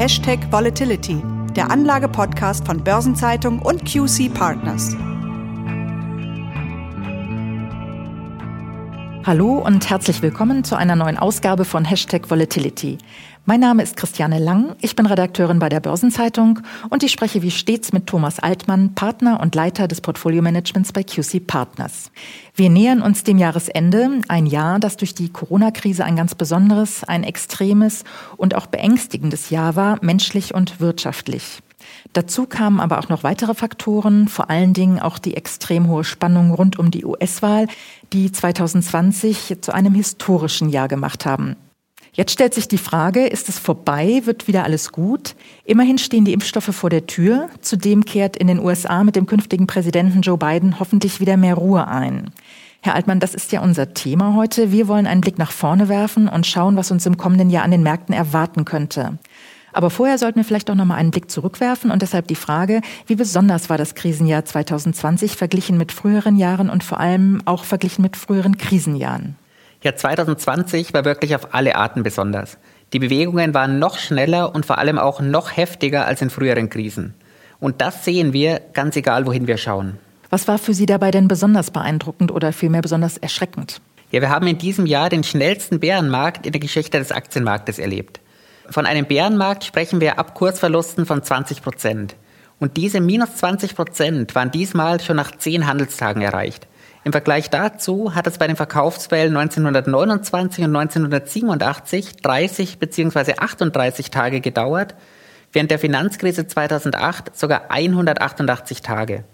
Hashtag Volatility, der Anlage-Podcast von Börsenzeitung und QC Partners. Hallo und herzlich willkommen zu einer neuen Ausgabe von Hashtag Volatility. Mein Name ist Christiane Lang, ich bin Redakteurin bei der Börsenzeitung und ich spreche wie stets mit Thomas Altmann, Partner und Leiter des Portfolio-Managements bei QC Partners. Wir nähern uns dem Jahresende, ein Jahr, das durch die Corona-Krise ein ganz besonderes, ein extremes und auch beängstigendes Jahr war, menschlich und wirtschaftlich. Dazu kamen aber auch noch weitere Faktoren, vor allen Dingen auch die extrem hohe Spannung rund um die US-Wahl, die 2020 zu einem historischen Jahr gemacht haben. Jetzt stellt sich die Frage, ist es vorbei, wird wieder alles gut? Immerhin stehen die Impfstoffe vor der Tür. Zudem kehrt in den USA mit dem künftigen Präsidenten Joe Biden hoffentlich wieder mehr Ruhe ein. Herr Altmann, das ist ja unser Thema heute. Wir wollen einen Blick nach vorne werfen und schauen, was uns im kommenden Jahr an den Märkten erwarten könnte. Aber vorher sollten wir vielleicht auch noch mal einen Blick zurückwerfen und deshalb die Frage, wie besonders war das Krisenjahr 2020 verglichen mit früheren Jahren und vor allem auch verglichen mit früheren Krisenjahren? Ja, 2020 war wirklich auf alle Arten besonders. Die Bewegungen waren noch schneller und vor allem auch noch heftiger als in früheren Krisen. Und das sehen wir, ganz egal, wohin wir schauen. Was war für Sie dabei denn besonders beeindruckend oder vielmehr besonders erschreckend? Ja, wir haben in diesem Jahr den schnellsten Bärenmarkt in der Geschichte des Aktienmarktes erlebt. Von einem Bärenmarkt sprechen wir ab Kursverlusten von 20 Prozent. Und diese minus 20 Prozent waren diesmal schon nach zehn Handelstagen erreicht. Im Vergleich dazu hat es bei den Verkaufswellen 1929 und 1987 30 bzw. 38 Tage gedauert, während der Finanzkrise 2008 sogar 188 Tage.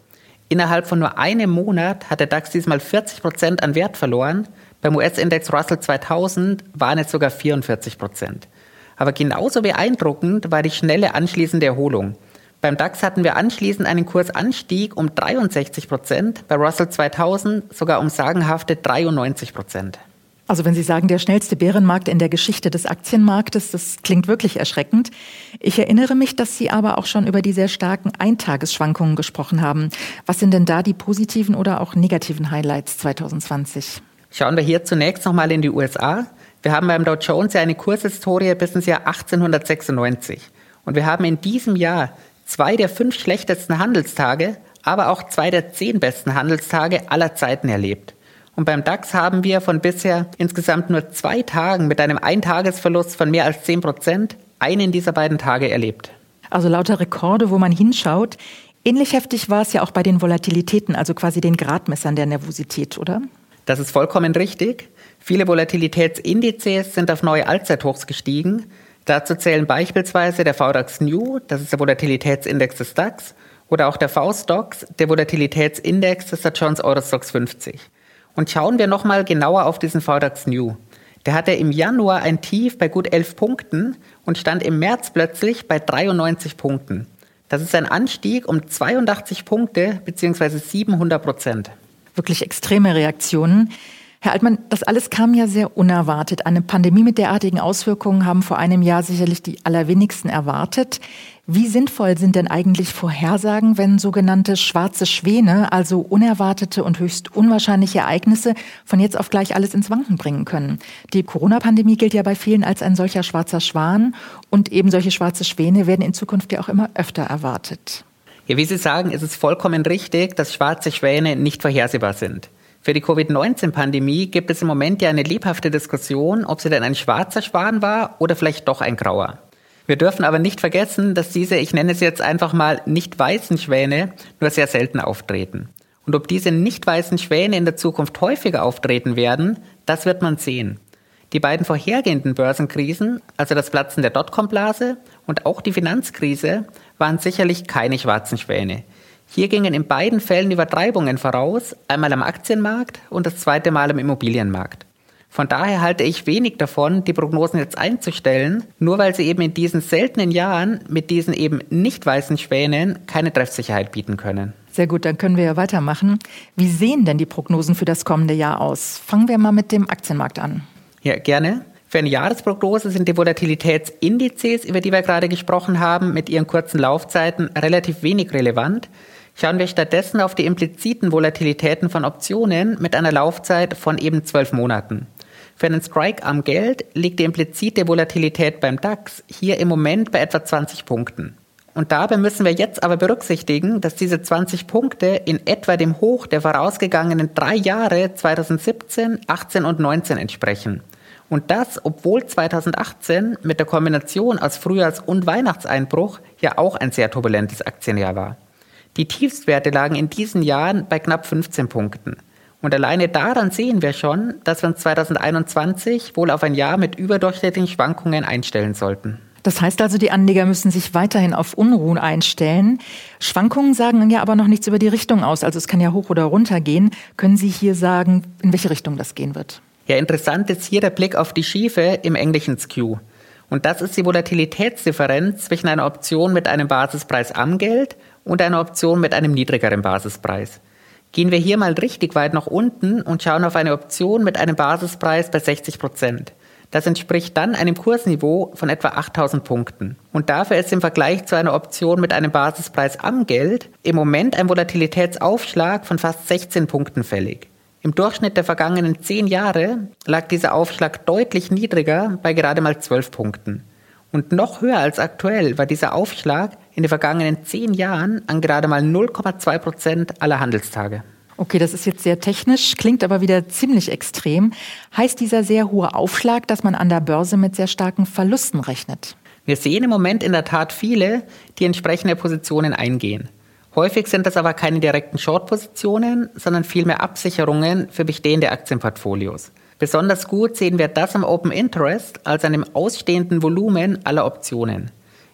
Innerhalb von nur einem Monat hat der DAX diesmal 40 Prozent an Wert verloren. Beim US-Index Russell 2000 waren es sogar 44 Prozent. Aber genauso beeindruckend war die schnelle anschließende Erholung. Beim DAX hatten wir anschließend einen Kursanstieg um 63 Prozent, bei Russell 2000 sogar um sagenhafte 93 Prozent. Also wenn Sie sagen, der schnellste Bärenmarkt in der Geschichte des Aktienmarktes, das klingt wirklich erschreckend. Ich erinnere mich, dass Sie aber auch schon über die sehr starken Eintagesschwankungen gesprochen haben. Was sind denn da die positiven oder auch negativen Highlights 2020? Schauen wir hier zunächst nochmal in die USA. Wir haben beim Dow Jones ja eine Kurshistorie bis ins Jahr 1896. Und wir haben in diesem Jahr zwei der fünf schlechtesten Handelstage, aber auch zwei der zehn besten Handelstage aller Zeiten erlebt. Und beim DAX haben wir von bisher insgesamt nur zwei Tagen mit einem Eintagesverlust von mehr als 10 Prozent einen dieser beiden Tage erlebt. Also lauter Rekorde, wo man hinschaut. Ähnlich heftig war es ja auch bei den Volatilitäten, also quasi den Gradmessern der Nervosität, oder? Das ist vollkommen richtig. Viele Volatilitätsindizes sind auf neue Allzeithochs gestiegen. Dazu zählen beispielsweise der VDAX New, das ist der Volatilitätsindex des DAX, oder auch der V-Stocks, der Volatilitätsindex des Jones Eurostox 50. Und schauen wir nochmal genauer auf diesen VDAX New. Der hatte im Januar ein Tief bei gut 11 Punkten und stand im März plötzlich bei 93 Punkten. Das ist ein Anstieg um 82 Punkte bzw. 700 Prozent. Wirklich extreme Reaktionen. Herr Altmann, das alles kam ja sehr unerwartet. Eine Pandemie mit derartigen Auswirkungen haben vor einem Jahr sicherlich die allerwenigsten erwartet. Wie sinnvoll sind denn eigentlich Vorhersagen, wenn sogenannte schwarze Schwäne, also unerwartete und höchst unwahrscheinliche Ereignisse, von jetzt auf gleich alles ins Wanken bringen können? Die Corona-Pandemie gilt ja bei vielen als ein solcher schwarzer Schwan und eben solche schwarze Schwäne werden in Zukunft ja auch immer öfter erwartet. Ja, wie Sie sagen, ist es vollkommen richtig, dass schwarze Schwäne nicht vorhersehbar sind. Für die Covid-19-Pandemie gibt es im Moment ja eine lebhafte Diskussion, ob sie denn ein schwarzer Schwan war oder vielleicht doch ein grauer. Wir dürfen aber nicht vergessen, dass diese, ich nenne es jetzt einfach mal, nicht weißen Schwäne nur sehr selten auftreten. Und ob diese nicht weißen Schwäne in der Zukunft häufiger auftreten werden, das wird man sehen. Die beiden vorhergehenden Börsenkrisen, also das Platzen der Dotcom-Blase und auch die Finanzkrise, waren sicherlich keine schwarzen Schwäne. Hier gingen in beiden Fällen Übertreibungen voraus, einmal am Aktienmarkt und das zweite Mal am Immobilienmarkt. Von daher halte ich wenig davon, die Prognosen jetzt einzustellen, nur weil sie eben in diesen seltenen Jahren mit diesen eben nicht weißen Schwänen keine Treffsicherheit bieten können. Sehr gut, dann können wir ja weitermachen. Wie sehen denn die Prognosen für das kommende Jahr aus? Fangen wir mal mit dem Aktienmarkt an. Ja, gerne. Für eine Jahresprognose sind die Volatilitätsindizes, über die wir gerade gesprochen haben, mit ihren kurzen Laufzeiten relativ wenig relevant. Schauen wir stattdessen auf die impliziten Volatilitäten von Optionen mit einer Laufzeit von eben zwölf Monaten. Für einen Strike am Geld liegt die implizite Volatilität beim DAX hier im Moment bei etwa 20 Punkten. Und dabei müssen wir jetzt aber berücksichtigen, dass diese 20 Punkte in etwa dem Hoch der vorausgegangenen drei Jahre 2017, 18 und 19 entsprechen. Und das, obwohl 2018 mit der Kombination aus Frühjahrs- und Weihnachtseinbruch ja auch ein sehr turbulentes Aktienjahr war. Die Tiefstwerte lagen in diesen Jahren bei knapp 15 Punkten. Und alleine daran sehen wir schon, dass wir uns 2021 wohl auf ein Jahr mit überdurchschnittlichen Schwankungen einstellen sollten. Das heißt also, die Anleger müssen sich weiterhin auf Unruhen einstellen. Schwankungen sagen ja aber noch nichts über die Richtung aus. Also es kann ja hoch oder runter gehen. Können Sie hier sagen, in welche Richtung das gehen wird? Ja, interessant ist hier der Blick auf die Schiefe im englischen Skew. Und das ist die Volatilitätsdifferenz zwischen einer Option mit einem Basispreis am Geld und einer Option mit einem niedrigeren Basispreis. Gehen wir hier mal richtig weit nach unten und schauen auf eine Option mit einem Basispreis bei 60 Prozent. Das entspricht dann einem Kursniveau von etwa 8000 Punkten. Und dafür ist im Vergleich zu einer Option mit einem Basispreis am Geld im Moment ein Volatilitätsaufschlag von fast 16 Punkten fällig. Im Durchschnitt der vergangenen 10 Jahre lag dieser Aufschlag deutlich niedriger bei gerade mal 12 Punkten. Und noch höher als aktuell war dieser Aufschlag in den vergangenen 10 Jahren an gerade mal 0,2 Prozent aller Handelstage. Okay, das ist jetzt sehr technisch, klingt aber wieder ziemlich extrem. Heißt dieser sehr hohe Aufschlag, dass man an der Börse mit sehr starken Verlusten rechnet? Wir sehen im Moment in der Tat viele, die entsprechende Positionen eingehen. Häufig sind das aber keine direkten Short-Positionen, sondern vielmehr Absicherungen für bestehende Aktienportfolios. Besonders gut sehen wir das am Open Interest, also an dem ausstehenden Volumen aller Optionen.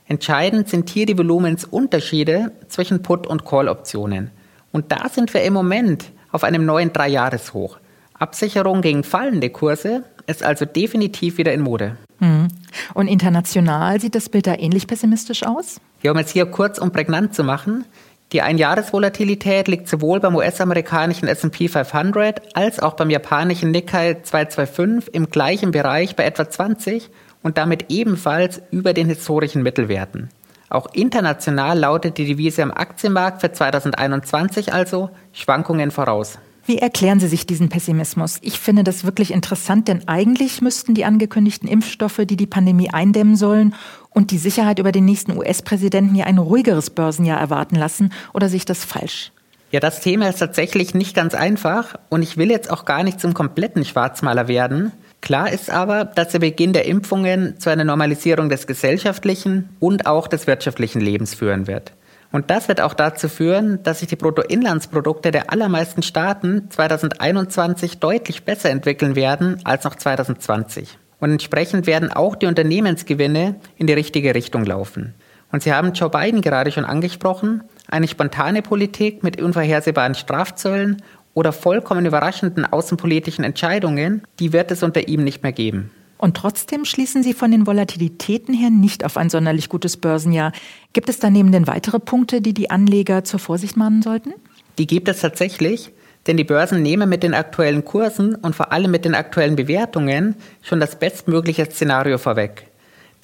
Entscheidend sind hier die Volumensunterschiede zwischen Put- und Call-Optionen. Und da sind wir im Moment auf einem neuen Dreijahreshoch. Absicherung gegen fallende Kurse ist also definitiv wieder in Mode. Hm. Und international sieht das Bild da ähnlich pessimistisch aus? Ja, um es hier kurz und prägnant zu machen, die Einjahresvolatilität liegt sowohl beim US-amerikanischen S&P 500 als auch beim japanischen Nikkei 225 im gleichen Bereich bei etwa 20 und damit ebenfalls über den historischen Mittelwerten. Auch international lautet die Devise am Aktienmarkt für 2021 also Schwankungen voraus. Wie erklären Sie sich diesen Pessimismus? Ich finde das wirklich interessant, denn eigentlich müssten die angekündigten Impfstoffe, die die Pandemie eindämmen sollen, und die Sicherheit über den nächsten US-Präsidenten ja ein ruhigeres Börsenjahr erwarten lassen. Oder sehe ich das falsch? Ja, das Thema ist tatsächlich nicht ganz einfach und ich will jetzt auch gar nicht zum kompletten Schwarzmaler werden. Klar ist aber, dass der Beginn der Impfungen zu einer Normalisierung des gesellschaftlichen und auch des wirtschaftlichen Lebens führen wird. Und das wird auch dazu führen, dass sich die Bruttoinlandsprodukte der allermeisten Staaten 2021 deutlich besser entwickeln werden als noch 2020. Und entsprechend werden auch die Unternehmensgewinne in die richtige Richtung laufen. Und Sie haben Joe Biden gerade schon angesprochen, eine spontane Politik mit unvorhersehbaren Strafzöllen oder vollkommen überraschenden außenpolitischen Entscheidungen, die wird es unter ihm nicht mehr geben. Und trotzdem schließen Sie von den Volatilitäten her nicht auf ein sonderlich gutes Börsenjahr. Gibt es daneben denn weitere Punkte, die die Anleger zur Vorsicht mahnen sollten? Die gibt es tatsächlich, denn die Börsen nehmen mit den aktuellen Kursen und vor allem mit den aktuellen Bewertungen schon das bestmögliche Szenario vorweg.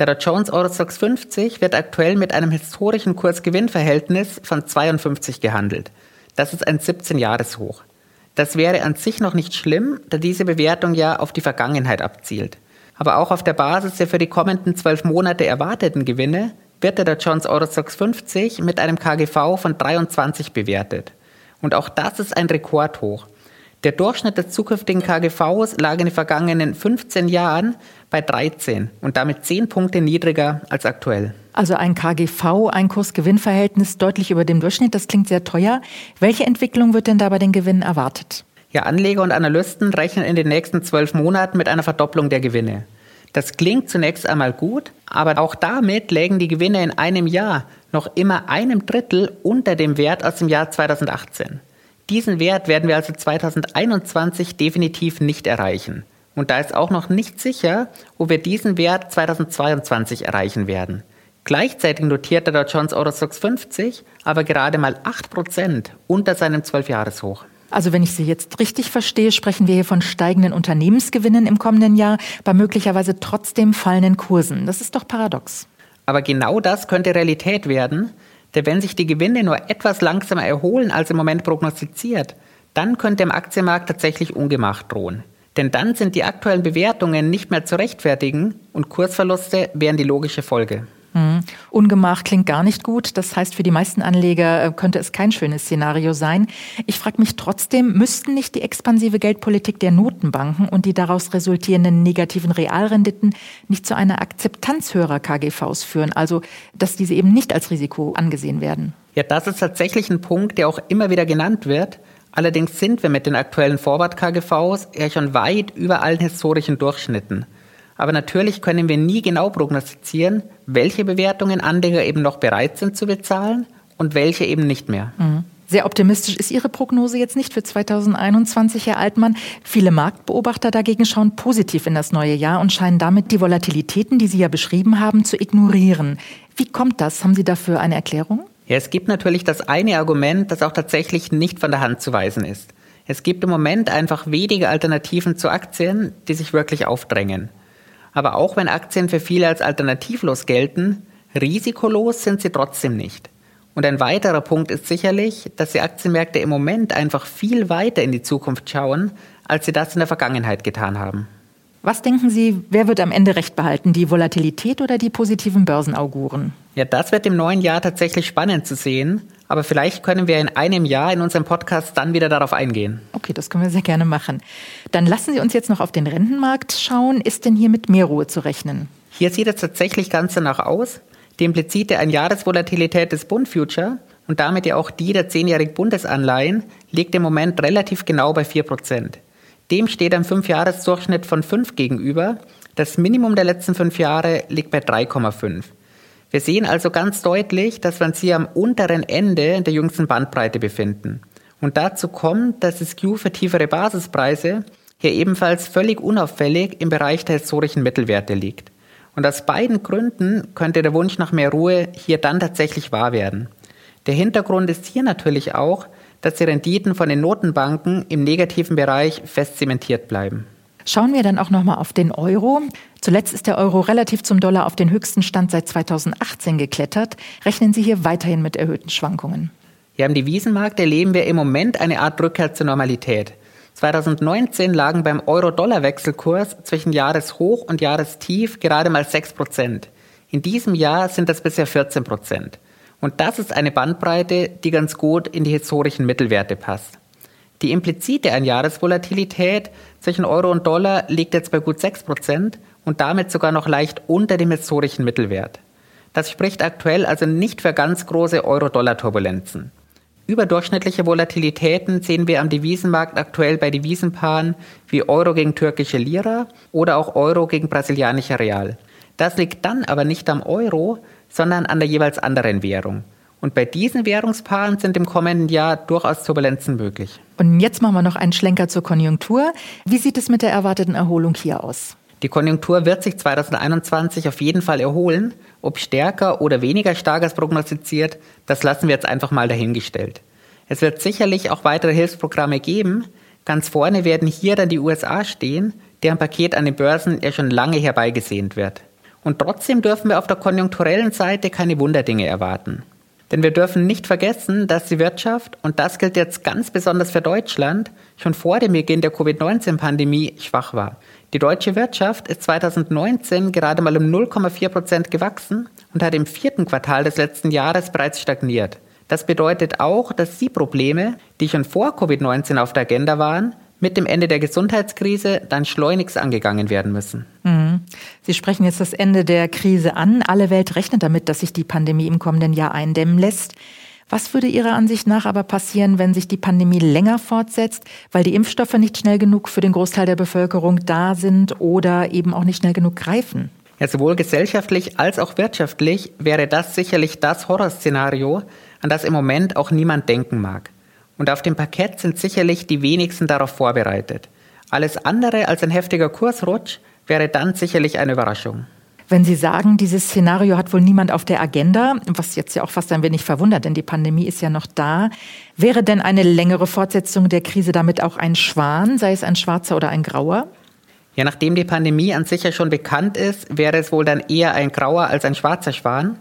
Der Dow Jones Eurostox 50 wird aktuell mit einem historischen Kurs-Gewinn-Verhältnis von 52 gehandelt. Das ist ein 17-Jahres-Hoch. Das wäre an sich noch nicht schlimm, da diese Bewertung ja auf die Vergangenheit abzielt. Aber auch auf der Basis der für die kommenden zwölf Monate erwarteten Gewinne wird der Jones Eurostox 50 mit einem KGV von 23 bewertet. Und auch das ist ein Rekordhoch. Der Durchschnitt des zukünftigen KGVs lag in den vergangenen 15 Jahren bei 13 und damit 10 Punkte niedriger als aktuell. Also ein KGV, ein Kurs-Gewinn-Verhältnis deutlich über dem Durchschnitt, das klingt sehr teuer. Welche Entwicklung wird denn da bei den Gewinnen erwartet? Ja, Anleger und Analysten rechnen in den nächsten zwölf Monaten mit einer Verdopplung der Gewinne. Das klingt zunächst einmal gut, aber auch damit lägen die Gewinne in einem Jahr noch immer einem Drittel unter dem Wert aus dem Jahr 2018. Diesen Wert werden wir also 2021 definitiv nicht erreichen. Und da ist auch noch nicht sicher, wo wir diesen Wert 2022 erreichen werden. Gleichzeitig notierte der Jones Eurostox 50 aber gerade mal 8% unter seinem 12-Jahres-Hoch. Also wenn ich Sie jetzt richtig verstehe, sprechen wir hier von steigenden Unternehmensgewinnen im kommenden Jahr bei möglicherweise trotzdem fallenden Kursen. Das ist doch paradox. Aber genau das könnte Realität werden, denn wenn sich die Gewinne nur etwas langsamer erholen als im Moment prognostiziert, dann könnte im Aktienmarkt tatsächlich Ungemach drohen. Denn dann sind die aktuellen Bewertungen nicht mehr zu rechtfertigen und Kursverluste wären die logische Folge. Mhm. Ungemach klingt gar nicht gut. Das heißt, für die meisten Anleger äh, könnte es kein schönes Szenario sein. Ich frage mich trotzdem, müssten nicht die expansive Geldpolitik der Notenbanken und die daraus resultierenden negativen Realrenditen nicht zu einer Akzeptanz höherer KGVs führen? Also, dass diese eben nicht als Risiko angesehen werden? Ja, das ist tatsächlich ein Punkt, der auch immer wieder genannt wird. Allerdings sind wir mit den aktuellen Forward-KGVs eher schon weit über allen historischen Durchschnitten. Aber natürlich können wir nie genau prognostizieren, welche Bewertungen Anleger eben noch bereit sind zu bezahlen und welche eben nicht mehr. Mhm. Sehr optimistisch ist Ihre Prognose jetzt nicht für 2021, Herr Altmann. Viele Marktbeobachter dagegen schauen positiv in das neue Jahr und scheinen damit die Volatilitäten, die Sie ja beschrieben haben, zu ignorieren. Wie kommt das? Haben Sie dafür eine Erklärung? Ja, es gibt natürlich das eine Argument, das auch tatsächlich nicht von der Hand zu weisen ist. Es gibt im Moment einfach wenige Alternativen zu Aktien, die sich wirklich aufdrängen. Aber auch wenn Aktien für viele als alternativlos gelten, risikolos sind sie trotzdem nicht. Und ein weiterer Punkt ist sicherlich, dass die Aktienmärkte im Moment einfach viel weiter in die Zukunft schauen, als sie das in der Vergangenheit getan haben. Was denken Sie, wer wird am Ende recht behalten, die Volatilität oder die positiven Börsenauguren? Ja, das wird im neuen Jahr tatsächlich spannend zu sehen. Aber vielleicht können wir in einem Jahr in unserem Podcast dann wieder darauf eingehen. Okay, das können wir sehr gerne machen. Dann lassen Sie uns jetzt noch auf den Rentenmarkt schauen. Ist denn hier mit mehr Ruhe zu rechnen? Hier sieht es tatsächlich ganz danach aus. Die implizite Einjahresvolatilität des Bund Future und damit ja auch die der zehnjährigen Bundesanleihen liegt im Moment relativ genau bei 4 Prozent. Dem steht ein Fünfjahresdurchschnitt von 5 gegenüber. Das Minimum der letzten fünf Jahre liegt bei 3,5. Wir sehen also ganz deutlich, dass wir uns hier am unteren Ende der jüngsten Bandbreite befinden. Und dazu kommt, dass das Skew für tiefere Basispreise hier ebenfalls völlig unauffällig im Bereich der historischen Mittelwerte liegt. Und aus beiden Gründen könnte der Wunsch nach mehr Ruhe hier dann tatsächlich wahr werden. Der Hintergrund ist hier natürlich auch, dass die Renditen von den Notenbanken im negativen Bereich fest zementiert bleiben. Schauen wir dann auch noch mal auf den Euro. Zuletzt ist der Euro relativ zum Dollar auf den höchsten Stand seit 2018 geklettert. Rechnen Sie hier weiterhin mit erhöhten Schwankungen? Ja, im Devisenmarkt erleben wir im Moment eine Art Rückkehr zur Normalität. 2019 lagen beim Euro-Dollar-Wechselkurs zwischen Jahreshoch und Jahrestief gerade mal 6 Prozent. In diesem Jahr sind das bisher 14 Prozent. Und das ist eine Bandbreite, die ganz gut in die historischen Mittelwerte passt. Die implizite Einjahresvolatilität zwischen Euro und Dollar liegt jetzt bei gut 6% und damit sogar noch leicht unter dem historischen Mittelwert. Das spricht aktuell also nicht für ganz große Euro-Dollar-Turbulenzen. Überdurchschnittliche Volatilitäten sehen wir am Devisenmarkt aktuell bei Devisenpaaren wie Euro gegen türkische Lira oder auch Euro gegen brasilianischer Real. Das liegt dann aber nicht am Euro, sondern an der jeweils anderen Währung. Und bei diesen Währungspaaren sind im kommenden Jahr durchaus Turbulenzen möglich. Und jetzt machen wir noch einen Schlenker zur Konjunktur. Wie sieht es mit der erwarteten Erholung hier aus? Die Konjunktur wird sich 2021 auf jeden Fall erholen. Ob stärker oder weniger stark als prognostiziert, das lassen wir jetzt einfach mal dahingestellt. Es wird sicherlich auch weitere Hilfsprogramme geben. Ganz vorne werden hier dann die USA stehen, deren Paket an den Börsen ja schon lange herbeigesehnt wird. Und trotzdem dürfen wir auf der konjunkturellen Seite keine Wunderdinge erwarten. Denn wir dürfen nicht vergessen, dass die Wirtschaft, und das gilt jetzt ganz besonders für Deutschland, schon vor dem Beginn der Covid-19-Pandemie schwach war. Die deutsche Wirtschaft ist 2019 gerade mal um 0,4 Prozent gewachsen und hat im vierten Quartal des letzten Jahres bereits stagniert. Das bedeutet auch, dass die Probleme, die schon vor Covid-19 auf der Agenda waren, mit dem Ende der Gesundheitskrise dann schleunigst angegangen werden müssen. Mhm. Sie sprechen jetzt das Ende der Krise an. Alle Welt rechnet damit, dass sich die Pandemie im kommenden Jahr eindämmen lässt. Was würde Ihrer Ansicht nach aber passieren, wenn sich die Pandemie länger fortsetzt, weil die Impfstoffe nicht schnell genug für den Großteil der Bevölkerung da sind oder eben auch nicht schnell genug greifen? Ja, sowohl gesellschaftlich als auch wirtschaftlich wäre das sicherlich das Horrorszenario, an das im Moment auch niemand denken mag. Und auf dem Parkett sind sicherlich die wenigsten darauf vorbereitet. Alles andere als ein heftiger Kursrutsch wäre dann sicherlich eine Überraschung. Wenn Sie sagen, dieses Szenario hat wohl niemand auf der Agenda, was jetzt ja auch fast ein wenig verwundert, denn die Pandemie ist ja noch da, wäre denn eine längere Fortsetzung der Krise damit auch ein Schwan, sei es ein schwarzer oder ein grauer? Ja, nachdem die Pandemie an sich ja schon bekannt ist, wäre es wohl dann eher ein grauer als ein schwarzer Schwan.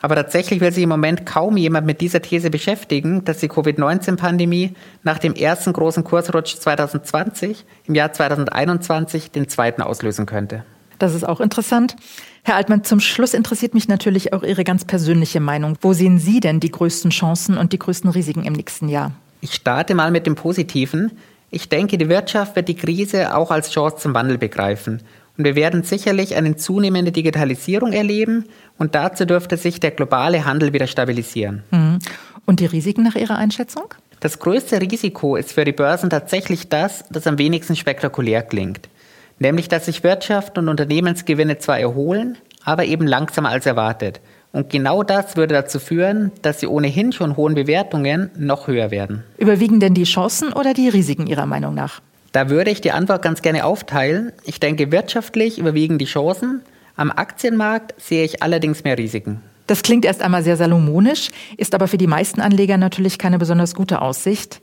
Aber tatsächlich will sich im Moment kaum jemand mit dieser These beschäftigen, dass die Covid-19-Pandemie nach dem ersten großen Kursrutsch 2020 im Jahr 2021 den zweiten auslösen könnte. Das ist auch interessant. Herr Altmann, zum Schluss interessiert mich natürlich auch Ihre ganz persönliche Meinung. Wo sehen Sie denn die größten Chancen und die größten Risiken im nächsten Jahr? Ich starte mal mit dem Positiven. Ich denke, die Wirtschaft wird die Krise auch als Chance zum Wandel begreifen. Und wir werden sicherlich eine zunehmende Digitalisierung erleben und dazu dürfte sich der globale Handel wieder stabilisieren. Mhm. Und die Risiken nach Ihrer Einschätzung? Das größte Risiko ist für die Börsen tatsächlich das, das am wenigsten spektakulär klingt. Nämlich, dass sich Wirtschaft und Unternehmensgewinne zwar erholen, aber eben langsamer als erwartet. Und genau das würde dazu führen, dass die ohnehin schon hohen Bewertungen noch höher werden. Überwiegen denn die Chancen oder die Risiken Ihrer Meinung nach? Da würde ich die Antwort ganz gerne aufteilen. Ich denke, wirtschaftlich überwiegen die Chancen. Am Aktienmarkt sehe ich allerdings mehr Risiken. Das klingt erst einmal sehr salomonisch, ist aber für die meisten Anleger natürlich keine besonders gute Aussicht.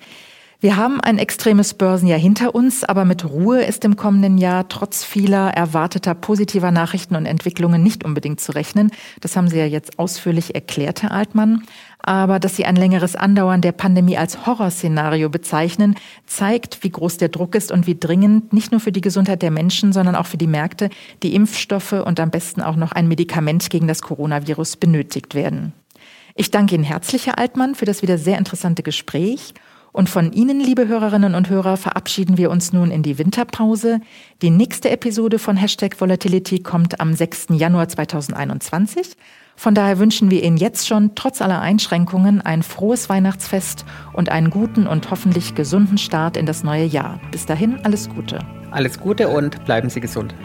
Wir haben ein extremes Börsenjahr hinter uns, aber mit Ruhe ist im kommenden Jahr trotz vieler erwarteter positiver Nachrichten und Entwicklungen nicht unbedingt zu rechnen. Das haben Sie ja jetzt ausführlich erklärt, Herr Altmann. Aber dass Sie ein längeres Andauern der Pandemie als Horrorszenario bezeichnen, zeigt, wie groß der Druck ist und wie dringend nicht nur für die Gesundheit der Menschen, sondern auch für die Märkte die Impfstoffe und am besten auch noch ein Medikament gegen das Coronavirus benötigt werden. Ich danke Ihnen herzlich, Herr Altmann, für das wieder sehr interessante Gespräch und von Ihnen, liebe Hörerinnen und Hörer, verabschieden wir uns nun in die Winterpause. Die nächste Episode von Hashtag Volatility kommt am 6. Januar 2021. Von daher wünschen wir Ihnen jetzt schon, trotz aller Einschränkungen, ein frohes Weihnachtsfest und einen guten und hoffentlich gesunden Start in das neue Jahr. Bis dahin alles Gute. Alles Gute und bleiben Sie gesund.